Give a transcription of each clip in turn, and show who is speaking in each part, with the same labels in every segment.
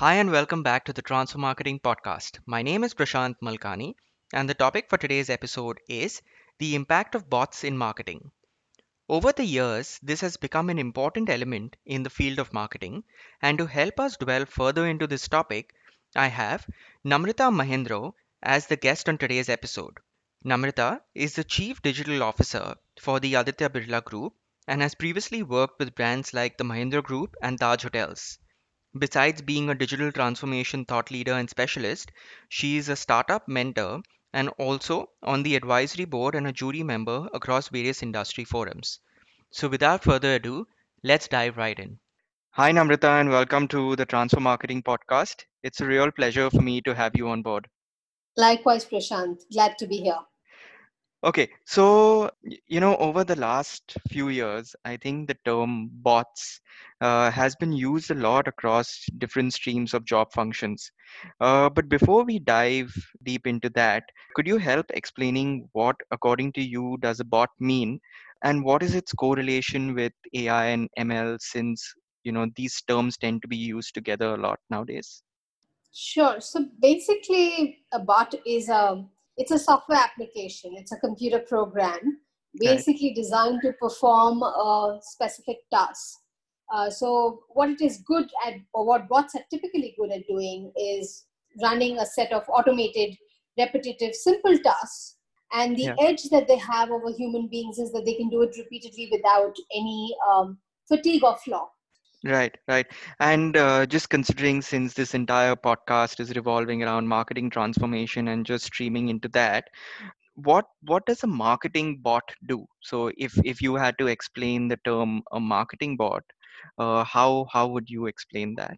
Speaker 1: Hi, and welcome back to the Transfer Marketing Podcast. My name is Prashant Malkani, and the topic for today's episode is the impact of bots in marketing. Over the years, this has become an important element in the field of marketing, and to help us delve further into this topic, I have Namrata Mahendro as the guest on today's episode. Namrata is the Chief Digital Officer for the Aditya Birla Group and has previously worked with brands like the Mahindra Group and Taj Hotels. Besides being a digital transformation thought leader and specialist, she is a startup mentor and also on the advisory board and a jury member across various industry forums. So, without further ado, let's dive right in. Hi, Namrata, and welcome to the Transfer Marketing Podcast. It's a real pleasure for me to have you on board.
Speaker 2: Likewise, Prashant. Glad to be here.
Speaker 1: Okay, so you know, over the last few years, I think the term bots uh, has been used a lot across different streams of job functions. Uh, but before we dive deep into that, could you help explaining what, according to you, does a bot mean, and what is its correlation with AI and ML? Since you know these terms tend to be used together a lot nowadays.
Speaker 2: Sure. So basically, a bot is a it's a software application it's a computer program basically right. designed to perform a specific task uh, so what it is good at or what bots are typically good at doing is running a set of automated repetitive simple tasks and the yeah. edge that they have over human beings is that they can do it repeatedly without any um, fatigue or flaw
Speaker 1: Right, right. And uh, just considering since this entire podcast is revolving around marketing transformation and just streaming into that, what what does a marketing bot do? So if if you had to explain the term a marketing bot, uh, how how would you explain that?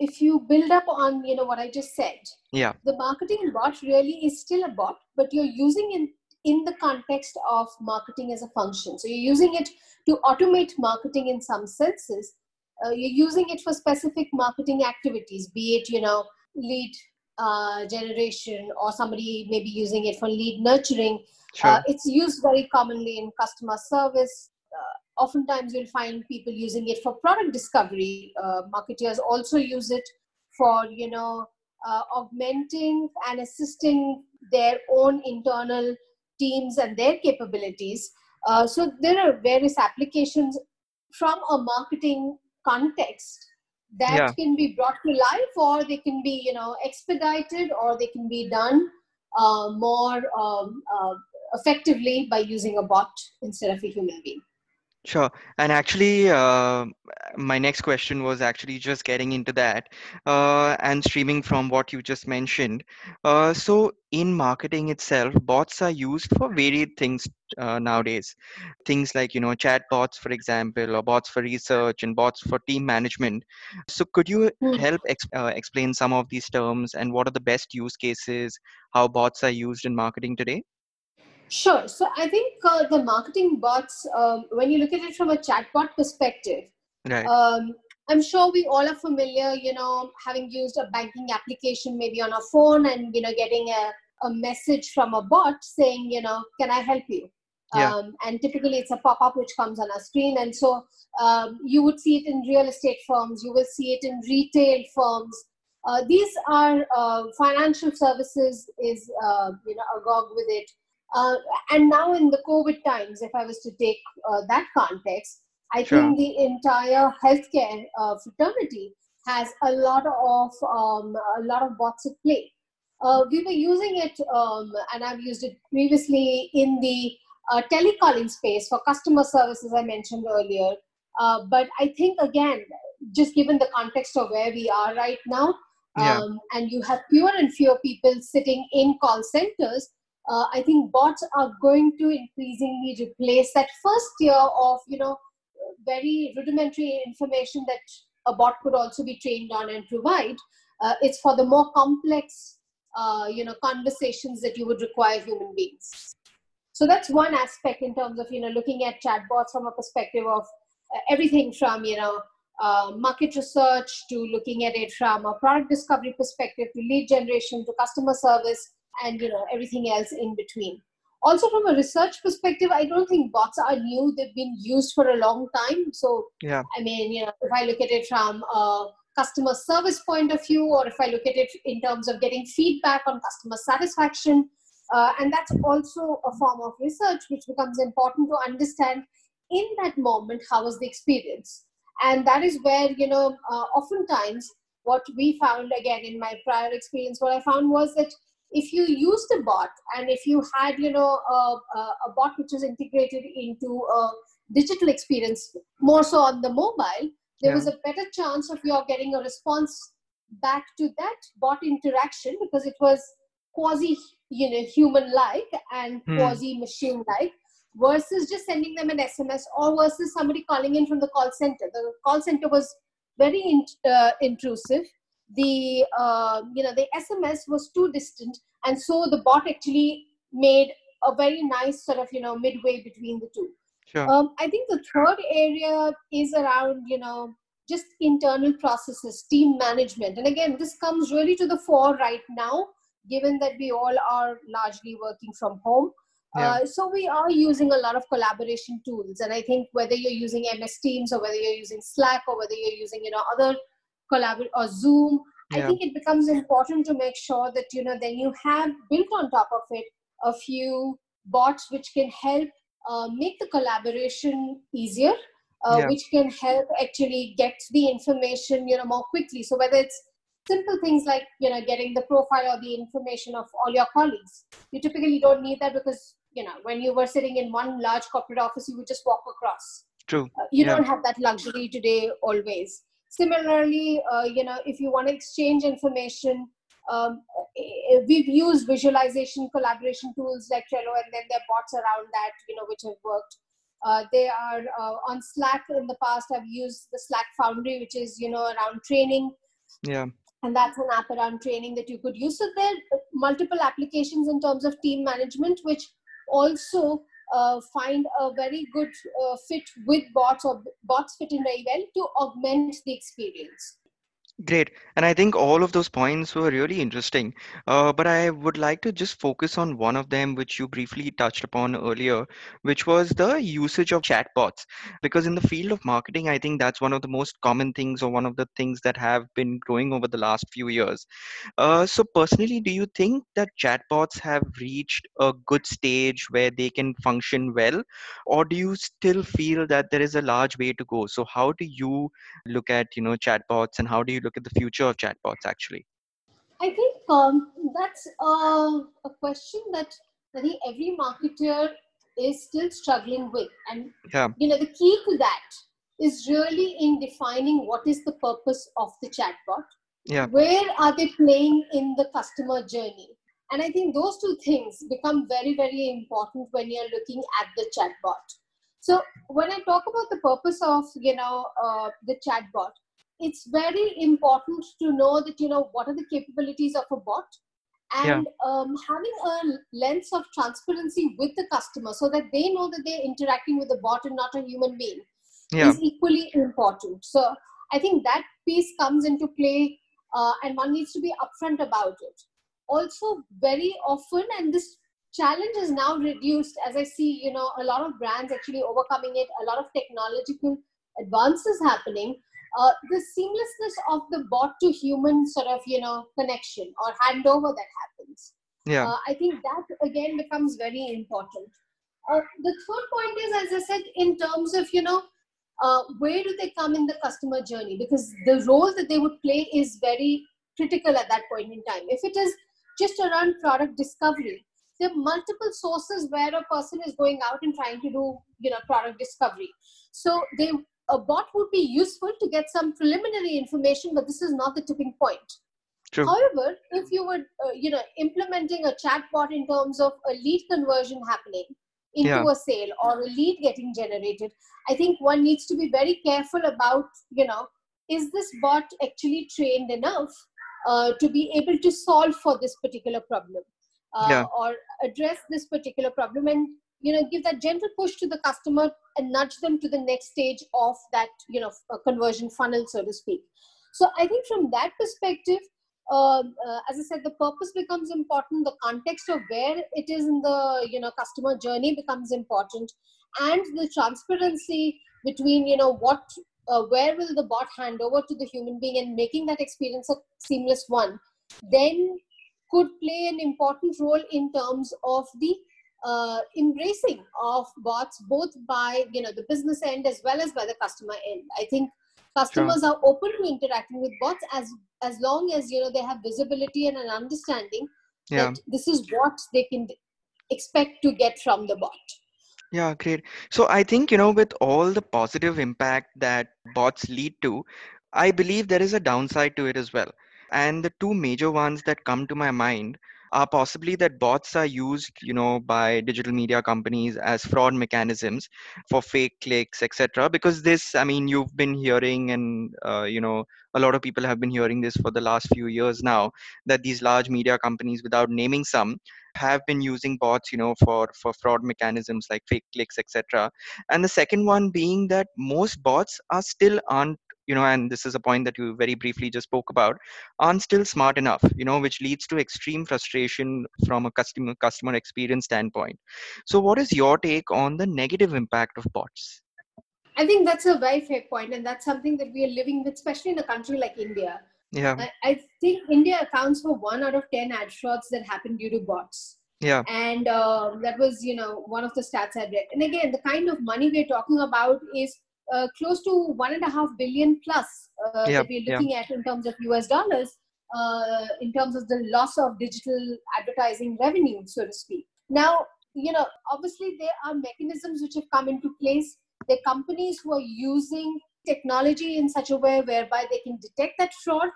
Speaker 2: If you build up on you know what I just said,
Speaker 1: yeah,
Speaker 2: the marketing bot really is still a bot, but you're using it in the context of marketing as a function. So you're using it to automate marketing in some senses uh, you're using it for specific marketing activities, be it, you know, lead uh, generation or somebody maybe using it for lead nurturing. Sure. Uh, it's used very commonly in customer service. Uh, oftentimes, you'll find people using it for product discovery. Uh, marketers also use it for, you know, uh, augmenting and assisting their own internal teams and their capabilities. so there are various applications from a marketing context that yeah. can be brought to life or they can be you know expedited or they can be done uh, more um, uh, effectively by using a bot instead of a human being
Speaker 1: Sure. And actually, uh, my next question was actually just getting into that uh, and streaming from what you just mentioned. Uh, so, in marketing itself, bots are used for varied things uh, nowadays. Things like, you know, chat bots, for example, or bots for research and bots for team management. So, could you mm. help ex- uh, explain some of these terms and what are the best use cases, how bots are used in marketing today?
Speaker 2: Sure. So I think uh, the marketing bots, um, when you look at it from a chatbot perspective,
Speaker 1: right.
Speaker 2: um, I'm sure we all are familiar, you know, having used a banking application maybe on a phone and, you know, getting a, a message from a bot saying, you know, can I help you?
Speaker 1: Yeah.
Speaker 2: Um, and typically it's a pop-up which comes on a screen. And so um, you would see it in real estate firms, you will see it in retail firms. Uh, these are uh, financial services is, uh, you know, agog with it. Uh, and now in the COVID times, if I was to take uh, that context, I sure. think the entire healthcare uh, fraternity has a lot of um, a lot of bots at play. Uh, we were using it, um, and I've used it previously in the uh, telecalling space for customer service, as I mentioned earlier. Uh, but I think again, just given the context of where we are right now,
Speaker 1: yeah. Um,
Speaker 2: and you have fewer and fewer people sitting in call centers, uh, I think bots are going to increasingly replace that first tier of, you know, very rudimentary information that a bot could also be trained on and provide. Uh, it's for the more complex, uh, you know, conversations that you would require human beings. So that's one aspect in terms of, you know, looking at chatbots from a perspective of uh, everything from, you know, uh, market research to looking at it from a product discovery perspective to lead generation to customer service and you know everything else in between. Also from a research perspective i don't think bots are new. They've been used for a long time. So
Speaker 1: yeah.
Speaker 2: I mean you know if i look at it from a customer service point of view or if i look at it in terms of getting feedback on customer satisfaction uh, and that's also a form of research which becomes important to understand in that moment how was the experience? And that is where you know uh, oftentimes what we found again in my prior experience what i found was that if you used a bot and if you had you know a, a bot which was integrated into a digital experience more so on the mobile there yeah. was a better chance of your getting a response back to that bot interaction because it was quasi you know human like and hmm. quasi machine like versus just sending them an sms or versus somebody calling in from the call center the call center was very in, uh, intrusive the uh, you know the sms was too distant and so the bot actually made a very nice sort of you know midway between the two
Speaker 1: Sure.
Speaker 2: Um, I think the third area is around, you know, just internal processes, team management. And again, this comes really to the fore right now, given that we all are largely working from home. Yeah. Uh, so we are using a lot of collaboration tools. And I think whether you're using MS Teams or whether you're using Slack or whether you're using, you know, other collaborate or Zoom, yeah. I think it becomes important to make sure that, you know, then you have built on top of it a few bots which can help uh, make the collaboration easier, uh, yeah. which can help actually get the information you know more quickly. So whether it's simple things like you know getting the profile or the information of all your colleagues, you typically don't need that because you know when you were sitting in one large corporate office, you would just walk across.
Speaker 1: True.
Speaker 2: Uh, you yeah. don't have that luxury today always. Similarly, uh, you know if you want to exchange information um, eh, we've used visualization collaboration tools like Trello, and then there are bots around that, you know, which have worked. Uh, they are uh, on Slack. In the past, I've used the Slack Foundry, which is you know around training.
Speaker 1: Yeah.
Speaker 2: And that's an app around training that you could use. So there are multiple applications in terms of team management, which also uh, find a very good uh, fit with bots or bots fit in very well to augment the experience.
Speaker 1: Great. And I think all of those points were really interesting. Uh, but I would like to just focus on one of them, which you briefly touched upon earlier, which was the usage of chatbots. Because in the field of marketing, I think that's one of the most common things or one of the things that have been growing over the last few years. Uh, so, personally, do you think that chatbots have reached a good stage where they can function well? Or do you still feel that there is a large way to go? So, how do you look at, you know, chatbots and how do you look at the future of chatbots actually?
Speaker 2: I think um, that's uh, a question that I think every marketer is still struggling with. And, yeah. you know, the key to that is really in defining what is the purpose of the chatbot.
Speaker 1: Yeah.
Speaker 2: Where are they playing in the customer journey? And I think those two things become very, very important when you're looking at the chatbot. So when I talk about the purpose of, you know, uh, the chatbot, it's very important to know that you know what are the capabilities of a bot and yeah. um, having a lens of transparency with the customer so that they know that they're interacting with a bot and not a human being yeah. is equally important so i think that piece comes into play uh, and one needs to be upfront about it also very often and this challenge is now reduced as i see you know a lot of brands actually overcoming it a lot of technological advances happening uh, the seamlessness of the bot to human sort of you know connection or handover that happens.
Speaker 1: Yeah.
Speaker 2: Uh, i think that again becomes very important. Uh, the third point is as i said in terms of you know uh, where do they come in the customer journey? Because the role that they would play is very critical at that point in time. If it is just around product discovery there are multiple sources where a person is going out and trying to do you know product discovery. So they a bot would be useful to get some preliminary information, but this is not the tipping point.
Speaker 1: True.
Speaker 2: However, if you were, uh, you know, implementing a chatbot in terms of a lead conversion happening into yeah. a sale or a lead getting generated, I think one needs to be very careful about, you know, is this bot actually trained enough uh, to be able to solve for this particular problem uh, yeah. or address this particular problem? And you know give that gentle push to the customer and nudge them to the next stage of that you know conversion funnel so to speak. So i think from that perspective uh, uh, as i said the purpose becomes important the context of where it is in the you know customer journey becomes important and the transparency between you know what uh, where will the bot hand over to the human being and making that experience a seamless one then could play an important role in terms of the uh, embracing of bots both by you know the business end as well as by the customer end i think customers sure. are open to interacting with bots as as long as you know they have visibility and an understanding yeah. that this is what they can expect to get from the bot
Speaker 1: yeah, great. So I think, you know, with all the positive impact that bots lead to, I believe there is a downside to it as well. And the two major ones that come to my mind are possibly that bots are used you know by digital media companies as fraud mechanisms for fake clicks etc because this i mean you've been hearing and uh, you know a lot of people have been hearing this for the last few years now that these large media companies without naming some have been using bots you know for for fraud mechanisms like fake clicks etc and the second one being that most bots are still aren't you know and this is a point that you very briefly just spoke about aren't still smart enough you know which leads to extreme frustration from a customer customer experience standpoint. So what is your take on the negative impact of bots?
Speaker 2: I think that's a very fair point and that's something that we are living with especially in a country like india.
Speaker 1: Yeah.
Speaker 2: I, I think india accounts for one out of 10 ad frauds that happen due to bots.
Speaker 1: Yeah.
Speaker 2: And uh, that was you know one of the stats i read. And again the kind of money we're talking about is uh, close to one and a half billion plus uh, that we're looking at in terms of US dollars, uh, in terms of the loss of digital advertising revenue, so to speak. Now, you know, obviously there are mechanisms which have come into place. There are companies who are using technology in such a way whereby they can detect that fraud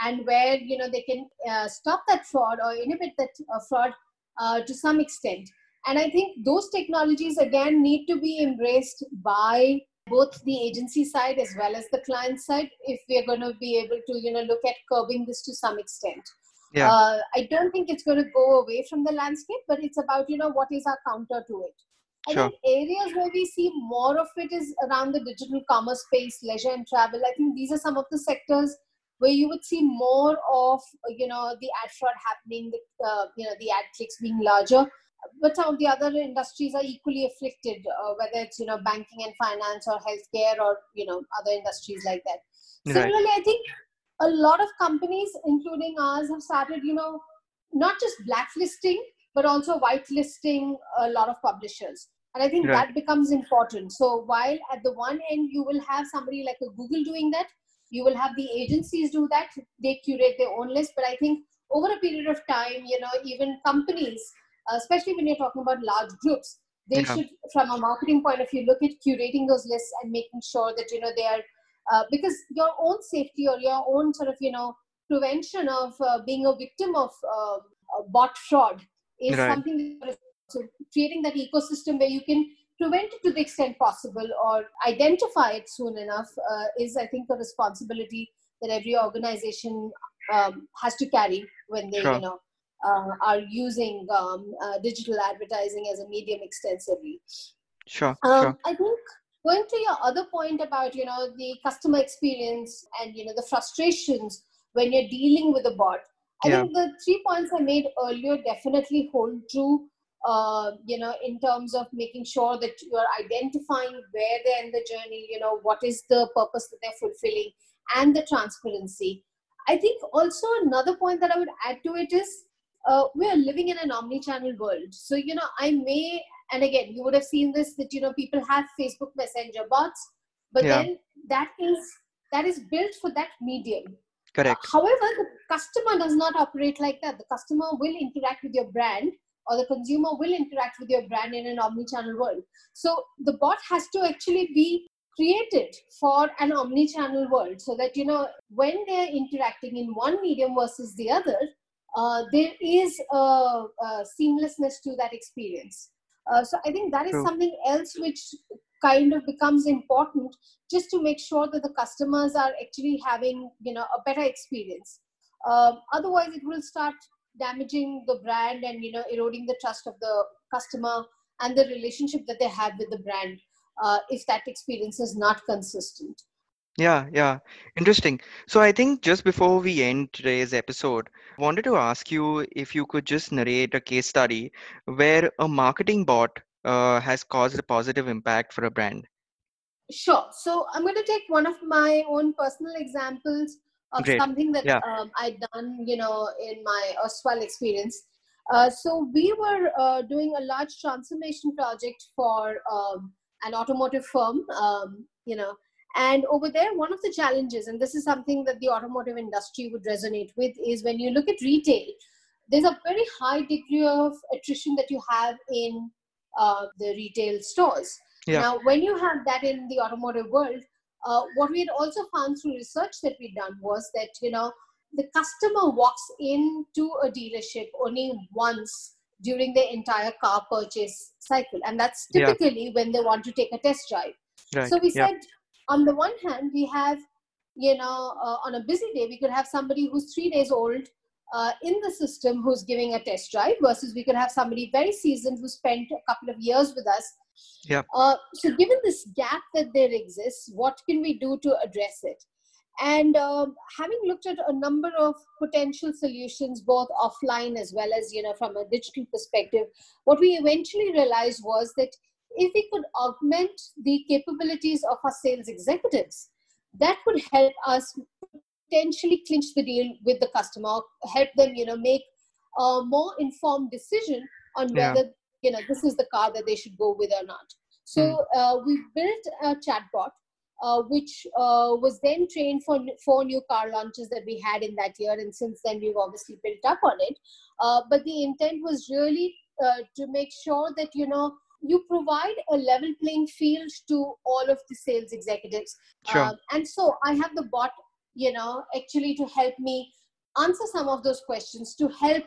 Speaker 2: and where you know they can uh, stop that fraud or inhibit that uh, fraud uh, to some extent and i think those technologies again need to be embraced by both the agency side as well as the client side if we're going to be able to you know look at curbing this to some extent
Speaker 1: yeah. Uh,
Speaker 2: i don't think it's going to go away from the landscape but it's about you know what is our counter to it I
Speaker 1: sure.
Speaker 2: think areas where we see more of it is around the digital commerce space, leisure and travel. I think these are some of the sectors where you would see more of you know the ad fraud happening, the uh, you know the ad clicks being larger but some of the other industries are equally afflicted, uh, whether it's you know banking and finance or healthcare or you know other industries like that. Right. Similarly, I think a lot of companies, including ours, have started you know not just blacklisting but also whitelisting a lot of publishers. And I think right. that becomes important. So while at the one end you will have somebody like a Google doing that, you will have the agencies do that. They curate their own list. But I think over a period of time, you know, even companies especially when you're talking about large groups they yeah. should from a marketing point of view look at curating those lists and making sure that you know they are uh, because your own safety or your own sort of you know prevention of uh, being a victim of uh, bot fraud is right. something so creating that ecosystem where you can prevent it to the extent possible or identify it soon enough uh, is i think a responsibility that every organization um, has to carry when they sure. you know uh, are using um, uh, digital advertising as a medium extensively.
Speaker 1: Sure, um, sure.
Speaker 2: I think going to your other point about you know the customer experience and you know the frustrations when you're dealing with a bot. I yeah. think the three points I made earlier definitely hold true. Uh, you know, in terms of making sure that you are identifying where they're in the journey, you know, what is the purpose that they're fulfilling, and the transparency. I think also another point that I would add to it is uh, we are living in an omni-channel world. So you know i may and again you would have seen this that you know people have facebook messenger bots but yeah. then that is that is built for that medium.
Speaker 1: Correct.
Speaker 2: Uh, however the customer does not operate like that. The customer will interact with your brand or the consumer will interact with your brand in an omni-channel world. So the bot has to actually be created for an omni-channel world so that you know when they're interacting in one medium versus the other uh, there is a, a, seamlessness to that experience. Uh, so I think that is True. something else which kind of becomes important just to make sure that the customers are actually having you know a better experience. Um, otherwise, it will start damaging the brand and you know eroding the trust of the customer and the relationship that they have with the brand uh, if that experience is not consistent.
Speaker 1: Yeah, yeah. Interesting. So I think just before we end today's episode, I wanted to ask you if you could just narrate a case study where a marketing bot uh, has caused a positive impact for a brand.
Speaker 2: Sure. So I'm going to take one of my own personal examples of
Speaker 1: Great.
Speaker 2: something that
Speaker 1: Yeah.
Speaker 2: um, I'd done, you know, in my erstwhile experience. Uh, so we were uh, doing a large transformation project for um, an automotive firm, um, you know, and over there, one of the challenges, and this is something that the automotive industry would resonate with, is when you look at retail, there's a very high degree of attrition that you have in uh, the retail stores.
Speaker 1: Yeah.
Speaker 2: Now, when you have that in the automotive world, uh, what we had also found through research that we'd done was that you know the customer walks into a dealership only once during their entire car purchase cycle, and that's
Speaker 1: Yeah.
Speaker 2: typically when they want to take a test drive.
Speaker 1: Right.
Speaker 2: So we
Speaker 1: yeah.
Speaker 2: On the one hand, we have, you know, uh, on a busy day, we could have somebody who's three days old uh, in the system who's giving a test drive, versus we could have somebody very seasoned who spent a couple of years with us.
Speaker 1: Yeah.
Speaker 2: Uh, so, given this gap that there exists, what can we do to address it? And um, having looked at a number of potential solutions, both offline as well as you know from a digital perspective, what we eventually realized was that if we could augment the capabilities of our sales executives, that would help us potentially clinch the deal with the customer, help them, you know, make a more informed decision on
Speaker 1: Yeah.
Speaker 2: whether, you know, this is the car that they should go with or not. So uh, we built a chatbot, uh, which uh, was then trained for four new car launches that we had in that year, and since then we've obviously built up on it. Uh, but the intent was really uh, to make sure that you know you provide a level playing field to all of the sales executives.
Speaker 1: Sure.
Speaker 2: Um, and so I have the bot, you know, actually to help me answer some of those questions to help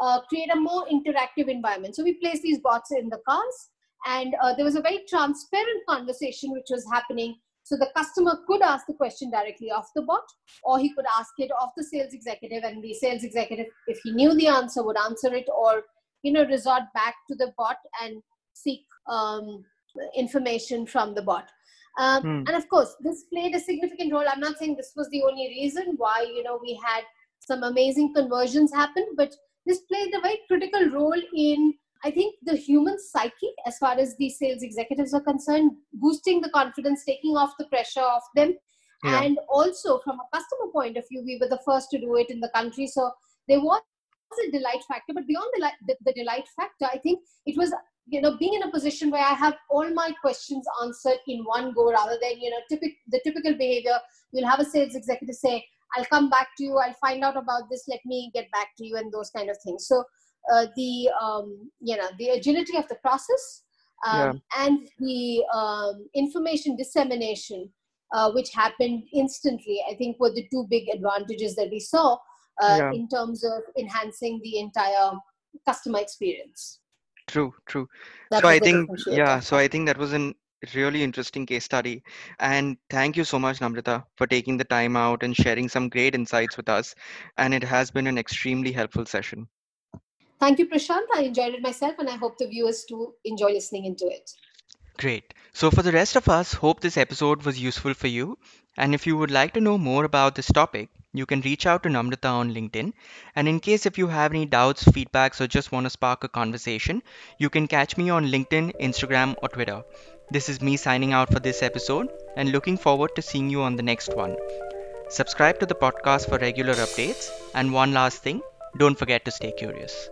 Speaker 2: uh, create a more interactive environment. So we place these bots in the cars, and uh, there was a very transparent conversation which was happening. So the customer could ask the question directly of the bot, or he could ask it of the sales executive, and the sales executive, if he knew the answer, would answer it, or you know, resort back to the bot and seek um, information from the bot. Um,
Speaker 1: Hmm.
Speaker 2: And of course, this played a significant role. I'm not saying this was the only reason why you know we had some amazing conversions happen, but this played a very critical role in I think the human psyche, as far as the sales executives are concerned, boosting the confidence, taking off the pressure off them,
Speaker 1: Yeah.
Speaker 2: and also from a customer point of view, we were the first to do it in the country. So there was a delight factor, but beyond the, the, the delight factor, I think it was you know being in a position where I have all my questions answered in one go, rather than you know typic, the typical behavior. You'll have a sales executive say, "I'll come back to you. I'll find out about this. Let me get back to you," and those kind of things. So uh, the um, you know the agility of the process um, and the um, information dissemination uh, which happened instantly i think were the two big advantages that we saw uh,
Speaker 1: Yeah.
Speaker 2: in terms of enhancing the entire customer experience
Speaker 1: True, true.
Speaker 2: That
Speaker 1: So I think, yeah, so I think that was an really interesting case study. And thank you so much, Namrata, for taking the time out and sharing some great insights with us. And it has been an extremely helpful session.
Speaker 2: thank you prashant i enjoyed it myself and i hope the viewers too enjoy listening into it
Speaker 1: Great. So, for the rest of us, hope this episode was useful for you. And if you would like to know more about this topic, you can reach out to Namrata on LinkedIn. And in case if you have any doubts, feedbacks, or just want to spark a conversation, you can catch me on LinkedIn, Instagram, or Twitter. This is me signing out for this episode and looking forward to seeing you on the next one. Subscribe to the podcast for regular updates. And one last thing don't forget to stay curious.